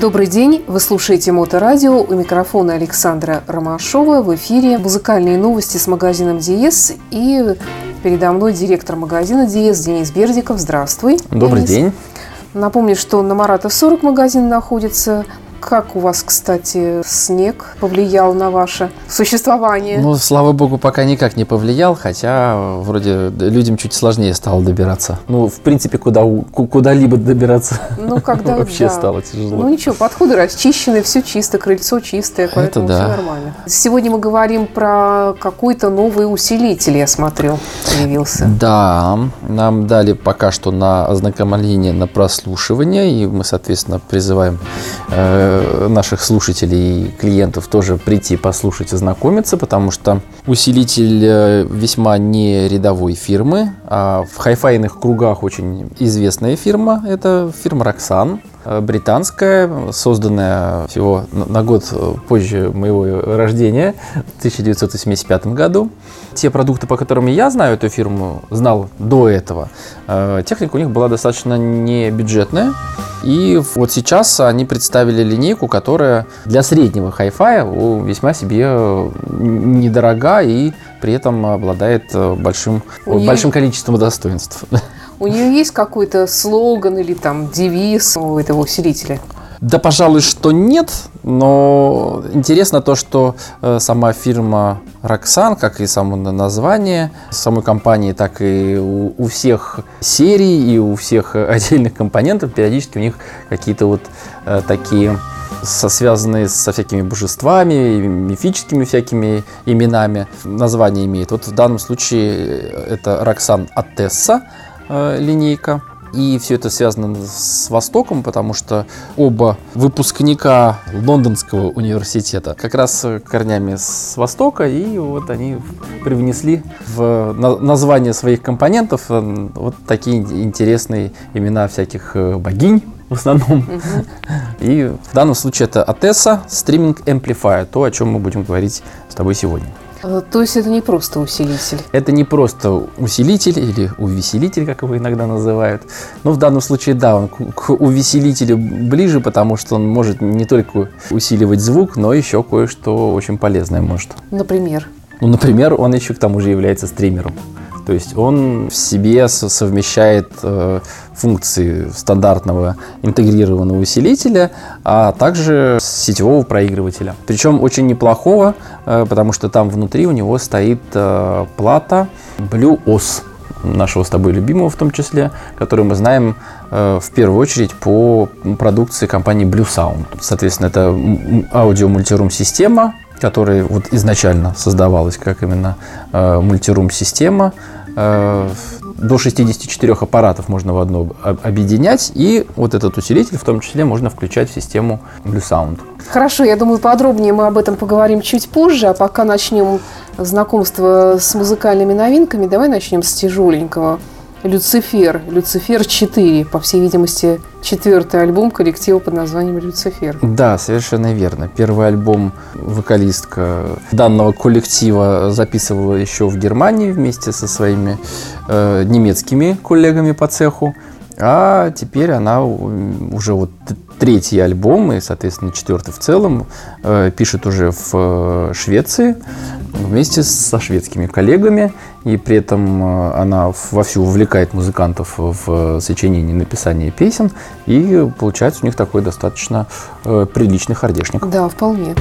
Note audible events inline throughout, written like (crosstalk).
Добрый день, вы слушаете Моторадио, у микрофона Александра Ромашова, в эфире музыкальные новости с магазином Диес и передо мной директор магазина Диес Денис Бердиков. Здравствуй. Добрый Денис. день. Напомню, что на Марата 40 магазин находится, как у вас, кстати, снег повлиял на ваше существование? Ну, слава богу, пока никак не повлиял, хотя вроде людям чуть сложнее стало добираться. Ну, в принципе, куда, куда-либо добираться (laughs) ну, когда, (laughs) вообще да. стало тяжело. Ну ничего, подходы расчищены, все чисто, крыльцо чистое, поэтому Это да. все нормально. Сегодня мы говорим про какой-то новый усилитель, я смотрю, появился. Да, нам дали пока что на ознакомление, на прослушивание, и мы, соответственно, призываем э, наших слушателей и клиентов тоже прийти послушать, ознакомиться, потому что усилитель э, весьма не рядовой фирмы, а в хайфайных кругах очень известная фирма. Это фирма Roxanne британская, созданная всего на год позже моего рождения, в 1985 году. Те продукты, по которым я знаю эту фирму, знал до этого, техника у них была достаточно не бюджетная. И вот сейчас они представили линейку, которая для среднего хай-фая весьма себе недорога и при этом обладает большим, большим количеством достоинств. (laughs) У нее есть какой-то слоган или там девиз у этого усилителя? Да, пожалуй, что нет, но интересно то, что э, сама фирма Roxanne, как и само название самой компании, так и у, у всех серий и у всех (laughs) отдельных компонентов периодически у них какие-то вот э, такие со, связанные со всякими божествами, мифическими всякими именами название имеет. Вот в данном случае это Roxanne Atessa э, линейка. И все это связано с Востоком, потому что оба выпускника Лондонского университета как раз корнями с Востока, и вот они привнесли в название своих компонентов вот такие интересные имена всяких богинь в основном. Угу. И в данном случае это Atessa Streaming Amplifier, то, о чем мы будем говорить с тобой сегодня. То есть это не просто усилитель? Это не просто усилитель или увеселитель, как его иногда называют. Но в данном случае, да, он к увеселителю ближе, потому что он может не только усиливать звук, но еще кое-что очень полезное может. Например? Ну, например, он еще к тому же является стримером. То есть он в себе совмещает э, функции стандартного интегрированного усилителя, а также сетевого проигрывателя. Причем очень неплохого, э, потому что там внутри у него стоит э, плата Blue OS нашего с тобой любимого в том числе, который мы знаем э, в первую очередь по продукции компании Blue Sound. Соответственно, это аудио-мультирум система, которая вот изначально создавалась как именно э, мультирум система. Э, до 64 аппаратов можно в одно объединять, и вот этот усилитель в том числе можно включать в систему Blue Sound. Хорошо, я думаю, подробнее мы об этом поговорим чуть позже, а пока начнем знакомство с музыкальными новинками, давай начнем с тяжеленького. Люцифер, Люцифер 4, по всей видимости, четвертый альбом коллектива под названием Люцифер. Да, совершенно верно. Первый альбом вокалистка данного коллектива записывала еще в Германии вместе со своими э, немецкими коллегами по цеху. А теперь она уже вот третий альбом и, соответственно, четвертый в целом э, пишет уже в э, Швеции вместе со шведскими коллегами. И при этом э, она вовсю увлекает музыкантов в сочинении написание песен. И получается у них такой достаточно э, приличный хардешник. Да, вполне.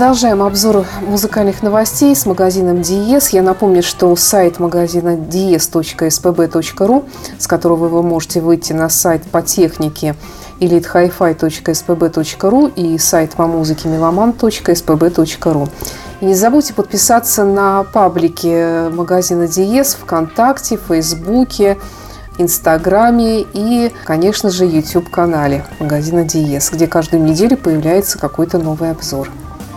Продолжаем обзор музыкальных новостей с магазином Диес. Я напомню, что сайт магазина dies.spb.ru, с которого вы можете выйти на сайт по технике elitehifi.spb.ru и сайт по музыке meloman.spb.ru. И не забудьте подписаться на паблики магазина Диес ВКонтакте, Фейсбуке, Инстаграме и, конечно же, YouTube-канале магазина Диес, где каждую неделю появляется какой-то новый обзор.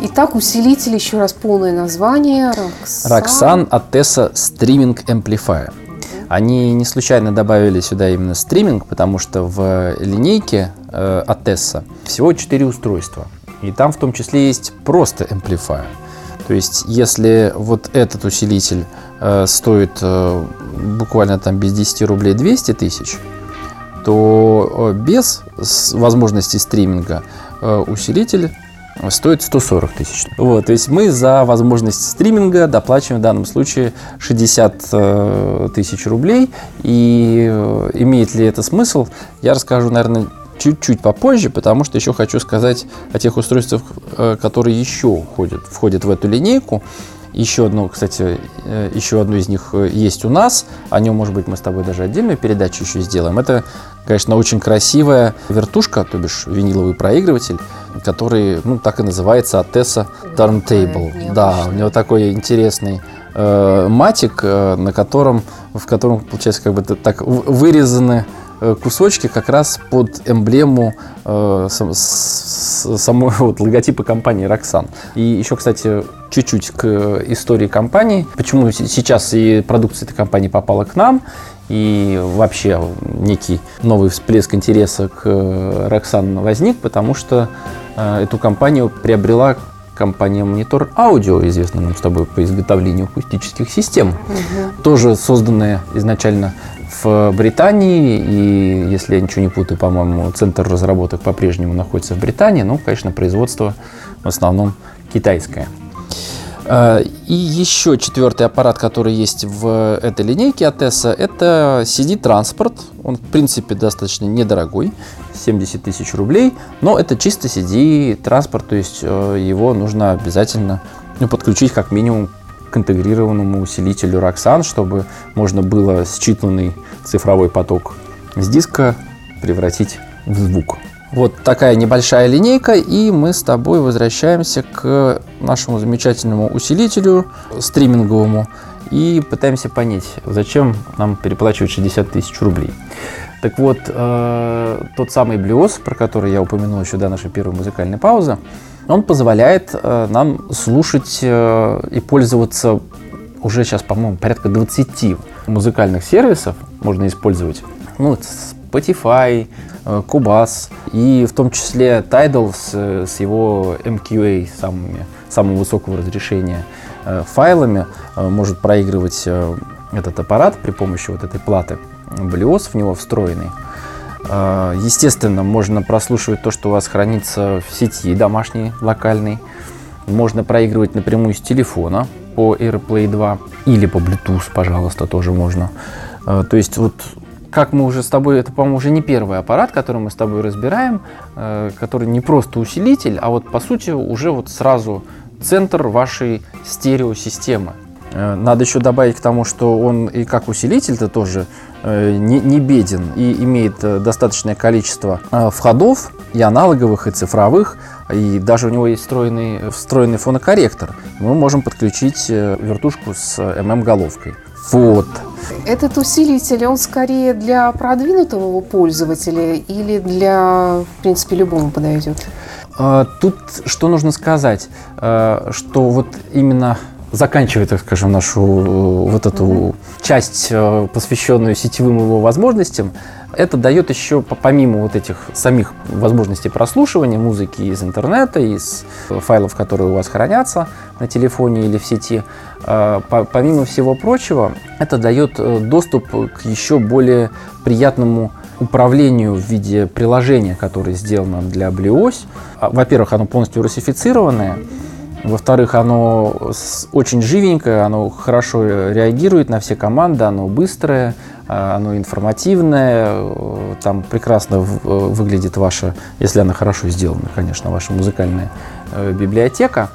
Итак, усилитель, еще раз полное название. Roxan. Roxan Atessa Streaming Amplifier. Они не случайно добавили сюда именно стриминг, потому что в линейке э, Atessa всего 4 устройства. И там в том числе есть просто amplifier. То есть, если вот этот усилитель э, стоит э, буквально там без 10 рублей 200 тысяч, то э, без возможности стриминга э, усилитель стоит 140 тысяч. Вот, то есть мы за возможность стриминга доплачиваем в данном случае 60 э, тысяч рублей. И э, имеет ли это смысл, я расскажу, наверное, чуть-чуть попозже, потому что еще хочу сказать о тех устройствах, э, которые еще входят, входят в эту линейку. Еще одно, кстати, еще одно из них есть у нас. О нем, может быть, мы с тобой даже отдельную передачу еще сделаем. Это, конечно, очень красивая вертушка, то бишь виниловый проигрыватель, который, ну, так и называется, Atessa Turntable. Да, у него такой интересный э, матик, э, на котором, в котором, получается, как бы так вырезаны Э, кусочки как раз под эмблему э, самого (laughs) вот, логотипа компании Roxanne. И еще, кстати, чуть-чуть к истории компании. Почему сейчас и продукция этой компании попала к нам, и вообще некий новый всплеск интереса к Roxanne возник, потому что э, эту компанию приобрела компания Monitor Audio, известная нам с тобой по изготовлению акустических систем, угу. тоже созданная изначально в Британии, и если я ничего не путаю, по-моему, центр разработок по-прежнему находится в Британии, но, конечно, производство в основном китайское. А, и еще четвертый аппарат, который есть в этой линейке от ESA, это CD-транспорт. Он, в принципе, достаточно недорогой, 70 тысяч рублей, но это чисто CD-транспорт, то есть э, его нужно обязательно ну, подключить как минимум к интегрированному усилителю Roxanne, чтобы можно было считанный цифровой поток с диска превратить в звук. Вот такая небольшая линейка, и мы с тобой возвращаемся к нашему замечательному усилителю стриминговому и пытаемся понять, зачем нам переплачивать 60 тысяч рублей. Так вот, э, тот самый блюз, про который я упомянул еще до нашей первой музыкальной паузы, он позволяет э, нам слушать э, и пользоваться уже сейчас, по-моему, порядка 20 музыкальных сервисов можно использовать. Ну, Spotify, э, Cubase и в том числе Tidal с, с его MQA, самыми, самого высокого разрешения э, файлами, э, может проигрывать этот аппарат при помощи вот этой платы. Блиос в него встроенный. Естественно, можно прослушивать то, что у вас хранится в сети домашней, локальной. Можно проигрывать напрямую с телефона по AirPlay 2 или по Bluetooth, пожалуйста, тоже можно. То есть вот как мы уже с тобой, это, по-моему, уже не первый аппарат, который мы с тобой разбираем, а, который не просто усилитель, а вот по сути уже вот сразу центр вашей стереосистемы. Надо еще добавить к тому, что он и как усилитель-то тоже Э, не, не беден и имеет э, достаточное количество э, входов и аналоговых, и цифровых, и даже у него есть встроенный, встроенный фонокорректор. Мы можем подключить вертушку с ММ-головкой. Вот. Этот усилитель, он скорее для продвинутого пользователя или для, в принципе, любому подойдет? Тут что нужно сказать, что вот именно заканчивая, так скажем, нашу э, вот эту mm-hmm. часть, э, посвященную сетевым его возможностям, это дает еще, помимо вот этих самих возможностей прослушивания музыки из интернета, из файлов, которые у вас хранятся на телефоне или в сети, э, помимо всего прочего, это дает доступ к еще более приятному управлению в виде приложения, которое сделано для Blios. А, во-первых, оно полностью русифицированное, во-вторых, оно очень живенькое, оно хорошо реагирует на все команды, оно быстрое, а, оно информативное, э, там прекрасно э, выглядит ваша, если она хорошо сделана, конечно, ваша музыкальная э, библиотека.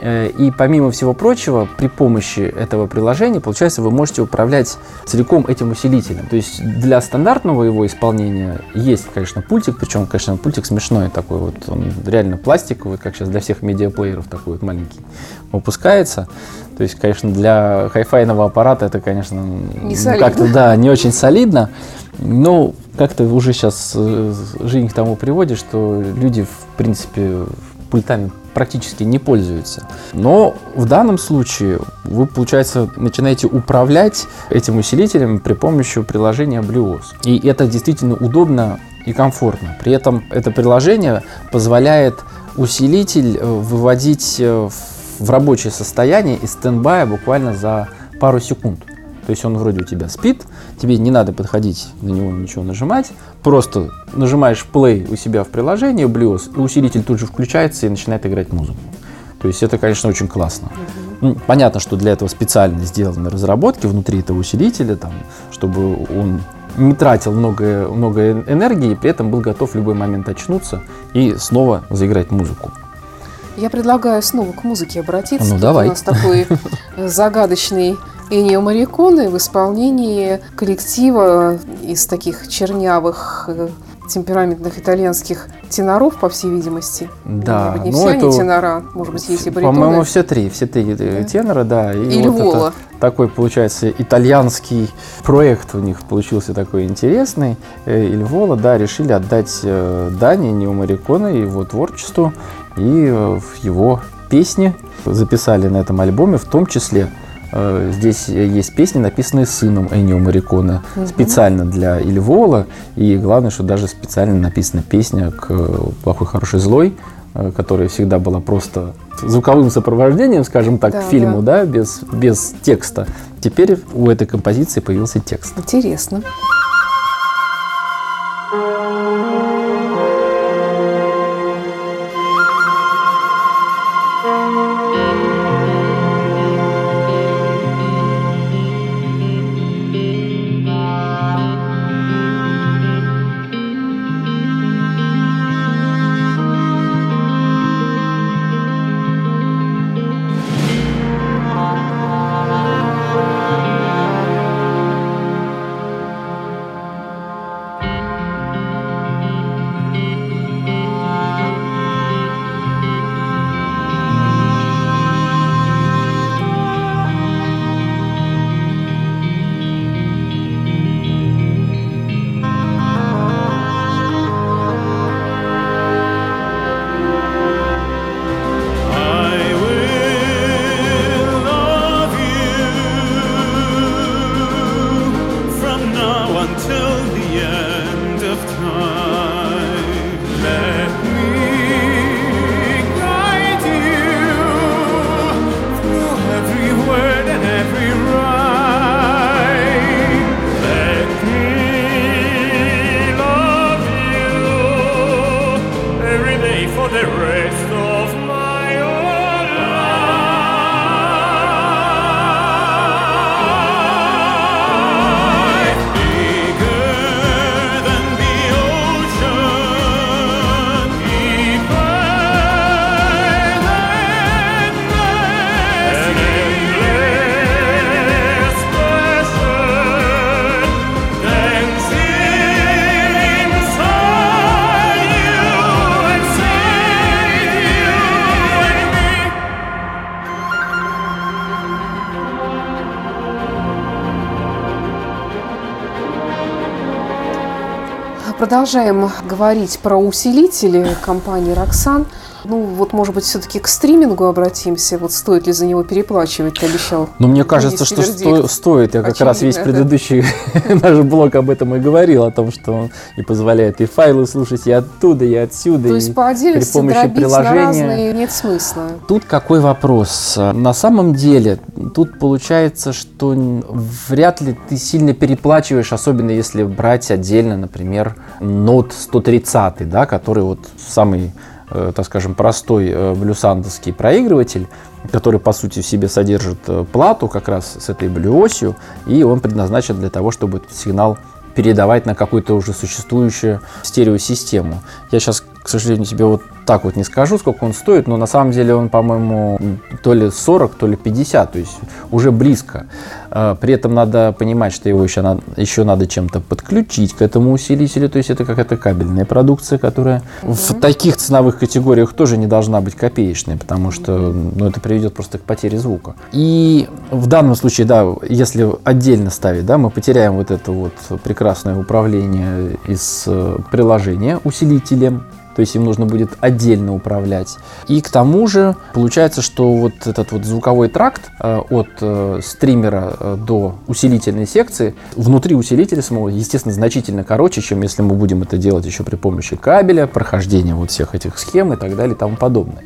Э, и помимо всего прочего, при помощи этого приложения, получается, вы можете управлять целиком этим усилителем. То есть для стандартного его исполнения есть, конечно, пультик, причем, конечно, пультик смешной такой вот, он реально пластиковый, как сейчас для всех медиаплееров такой вот маленький, выпускается. То есть, конечно, для хай-файного аппарата это, конечно, не как-то, да, не очень солидно. Но как-то уже сейчас э, жизнь к тому приводит, что люди, в принципе, пультами практически не пользуются. Но в данном случае вы, получается, начинаете управлять этим усилителем при помощи приложения BlueOS. И это действительно удобно и комфортно. При этом это приложение позволяет усилитель э, выводить э, в рабочее состояние из стендбая буквально за пару секунд. То есть он вроде у тебя спит, тебе не надо подходить на него ничего нажимать, просто нажимаешь play у себя в приложении Blues, и усилитель тут же включается и начинает играть музыку. То есть это, конечно, очень классно. Ну, понятно, что для этого специально сделаны разработки внутри этого усилителя, там, чтобы он не тратил много, много энергии, и при этом был готов в любой момент очнуться и снова заиграть музыку. Я предлагаю снова к музыке обратиться. Ну, Тут давай. У нас такой (laughs) загадочный Энио Мариконы в исполнении коллектива из таких чернявых э, темпераментных итальянских теноров, по всей видимости. Да. Может быть, не ну, все это... они тенора, может быть, есть и баритоны. По-моему, все три, все три да? тенора, да. И Или вот Вола. такой, получается, итальянский проект у них получился такой интересный. Э, Иль Вола, да, решили отдать э, Дани, Нио Мариконы, его творчеству и в его песни записали на этом альбоме, в том числе Э, здесь есть песни, написанные сыном Энио Марикона, угу. специально для Ильвола. И главное, что даже специально написана песня к «Плохой, хороший, злой», э, которая всегда была просто звуковым сопровождением, скажем так, да, к фильму, да. да, без, без текста. Теперь у этой композиции появился текст. Интересно. left. Продолжаем говорить про усилители компании Roxanne. Ну, вот, может быть, все-таки к стримингу обратимся. Вот стоит ли за него переплачивать, ты обещал? Ну, мне кажется, что сто, стоит. Я как Очевидно, раз весь да. предыдущий (laughs) наш блог об этом и говорил, о том, что он и позволяет и файлы слушать и оттуда, и отсюда. То есть по отдельности при помощи приложения. разные нет смысла. Тут какой вопрос? На самом деле, тут получается, что вряд ли ты сильно переплачиваешь, особенно если брать отдельно, например, Note 130, да, который вот самый так скажем, простой э, блюсандовский проигрыватель, который, по сути, в себе содержит э, плату как раз с этой блюосью, и он предназначен для того, чтобы этот сигнал передавать на какую-то уже существующую стереосистему. Я сейчас, к сожалению, тебе вот так вот не скажу, сколько он стоит, но на самом деле он, по-моему, то ли 40, то ли 50, то есть уже близко. А, при этом надо понимать, что его еще надо, еще надо чем-то подключить к этому усилителю, то есть это какая-то кабельная продукция, которая mm-hmm. в таких ценовых категориях тоже не должна быть копеечной, потому что ну, это приведет просто к потере звука. И в данном случае, да, если отдельно ставить, да, мы потеряем вот это вот прекрасное управление из э, приложения усилителем, то есть им нужно будет отдельно управлять. И к тому же получается, что вот этот вот звуковой тракт э, от э, стримера э, до усилительной секции внутри усилителя самого, естественно, значительно короче, чем если мы будем это делать еще при помощи кабеля, прохождения вот всех этих схем и так далее и тому подобное.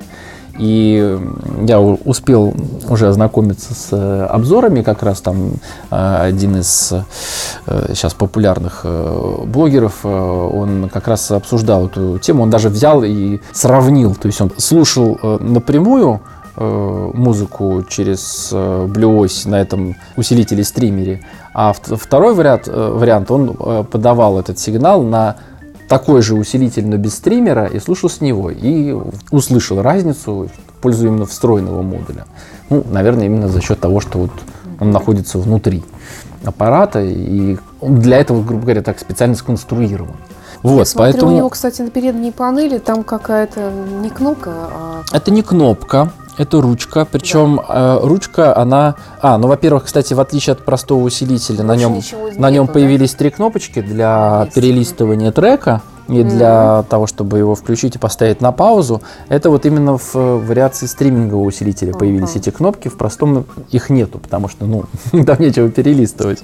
И я успел уже ознакомиться с э, обзорами, как раз там э, один из э, сейчас популярных блогеров, он как раз обсуждал эту тему, он даже взял и сравнил, то есть он слушал напрямую музыку через Blue OS на этом усилителе стримере, а второй вариант, вариант он подавал этот сигнал на такой же усилитель, но без стримера, и слушал с него. И услышал разницу в пользу именно встроенного модуля. Ну, наверное, именно за счет того, что вот он находится внутри аппарата, и для этого, грубо говоря, так специально сконструирован. Вот, Я смотрю, поэтому... у него, кстати, на передней панели там какая-то не кнопка, а... Это не кнопка, это ручка, причем да. э, ручка, она... А, ну, во-первых, кстати, в отличие от простого усилителя, на нем, на нем появились да? три кнопочки для перелистывания трека и mm-hmm. для того, чтобы его включить и поставить на паузу. Это вот именно в вариации стримингового усилителя uh-huh. появились эти кнопки, в простом их нету, потому что, ну, (laughs) там нечего перелистывать.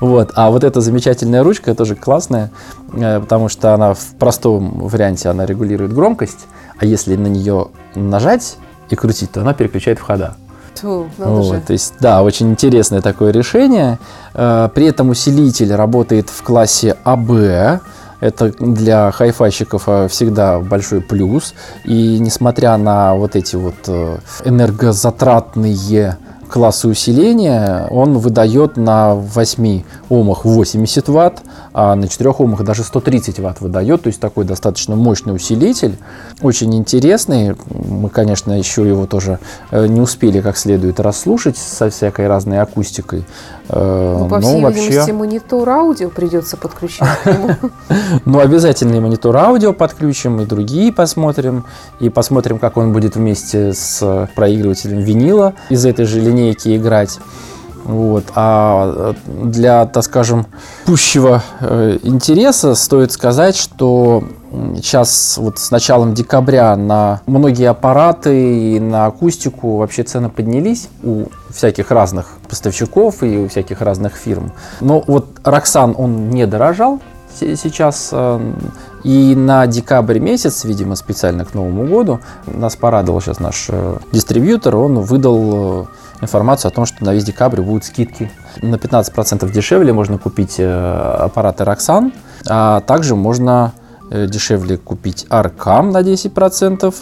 Вот. А вот эта замечательная ручка тоже классная, э, потому что она в простом варианте, она регулирует громкость, а если на нее нажать, и крутить, то она переключает входа. Тьфу, вот, то есть, да, очень интересное такое решение. Э, при этом усилитель работает в классе АБ. Это для хайфайщиков э, всегда большой плюс. И несмотря на вот эти вот э, энергозатратные классы усиления, он выдает на 8 омах 80 ватт, а на 4 омах даже 130 ватт выдает, то есть такой достаточно мощный усилитель, очень интересный. Мы, конечно, еще его тоже э, не успели как следует расслушать со всякой разной акустикой. Э, ну, по всей вообще... видимости, монитор аудио придется подключить к нему. (laughs) Ну, обязательно и монитор аудио подключим, и другие посмотрим, и посмотрим, как он будет вместе с проигрывателем винила из этой же линейки играть. Вот. А для, так скажем, пущего э, интереса стоит сказать, что сейчас вот с началом декабря на многие аппараты и на акустику вообще цены поднялись у всяких разных поставщиков и у всяких разных фирм. Но вот Роксан, он не дорожал сейчас. Э, и на декабрь месяц, видимо, специально к Новому году, нас порадовал сейчас наш э, дистрибьютор, он выдал информацию о том, что на весь декабрь будут скидки. На 15% дешевле можно купить э, аппараты Roxanne, а также можно э, дешевле купить Arcam на 10%,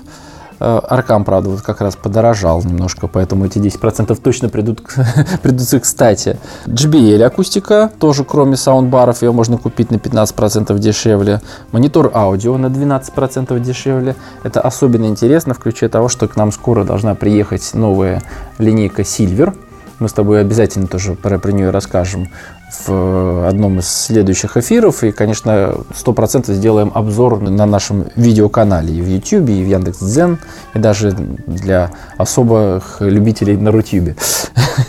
Аркам, правда, вот как раз подорожал немножко, поэтому эти 10% точно придут, (laughs) придутся кстати. JBL акустика, тоже кроме саундбаров, ее можно купить на 15% дешевле. Монитор аудио на 12% дешевле. Это особенно интересно в ключе того, что к нам скоро должна приехать новая линейка Silver. Мы с тобой обязательно тоже про, про нее расскажем в одном из следующих эфиров. И, конечно, 100% сделаем обзор на нашем видеоканале и в YouTube, и в Яндекс.Дзен, и даже для особых любителей на Рутюбе.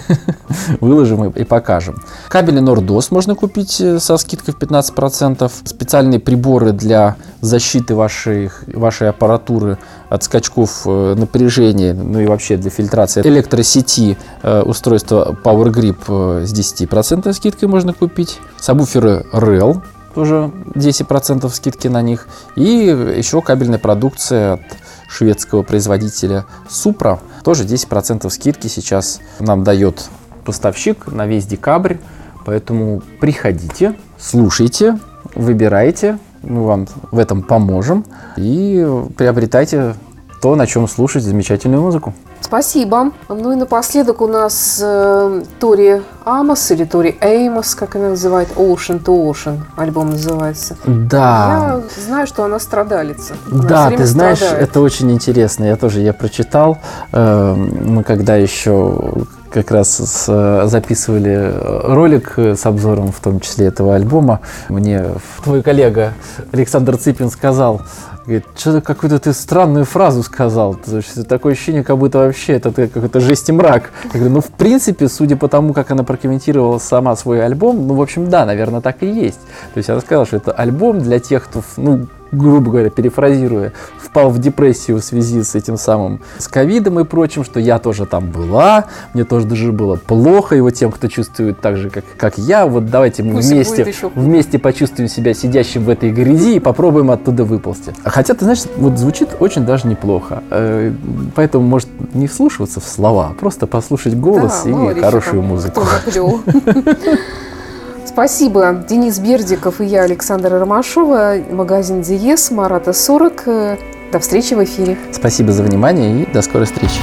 (laughs) Выложим и покажем. Кабели Nordos можно купить э, со скидкой в 15%. Специальные приборы для защиты вашей, вашей аппаратуры от скачков э, напряжения, ну и вообще для фильтрации электросети э, устройства Power Grip с 10% скидкой можно купить. Сабвуферы REL, тоже 10% скидки на них. И еще кабельная продукция от шведского производителя Supra. Тоже 10% скидки сейчас нам дает поставщик на весь декабрь. Поэтому приходите, слушайте, выбирайте. Мы вам в этом поможем. И приобретайте то, на чем слушать замечательную музыку. Спасибо. Ну и напоследок у нас э, Тори Амос или Тори Эймос, как она называет, Ocean to Ocean альбом называется. Да. Я знаю, что она страдалица. Она Да, ты знаешь, страдает. это очень интересно. Я тоже я прочитал. э, Мы когда еще как раз с- э, записывали ролик э, с обзором, в том числе этого альбома, мне твой коллега Александр Цыпин сказал, говорит, что-то какую-то ты странную фразу сказал. Такое ощущение, как будто вообще это какой-то жесть и мрак. Я говорю, ну, в принципе, судя по тому, как она прокомментировала сама свой альбом, ну, в общем, да, наверное, так и есть. То есть она сказала, что это альбом для тех, кто, ну, грубо говоря, перефразируя, впал в депрессию в связи с этим самым, с ковидом и прочим, что я тоже там была, мне тоже даже было плохо, и вот тем, кто чувствует так же, как, как я, вот давайте мы Пусть вместе, вместе почувствуем себя сидящим в этой грязи и попробуем оттуда выползти. Хотя, ты знаешь, вот звучит очень даже неплохо, Э, поэтому, может, не вслушиваться в слова, а просто послушать голос Да, и хорошую музыку. (laughs) Спасибо. Денис Бердиков и я, Александра Ромашова. Магазин Диез, Марата 40. Э, До встречи в эфире. Спасибо за внимание и до скорой встречи.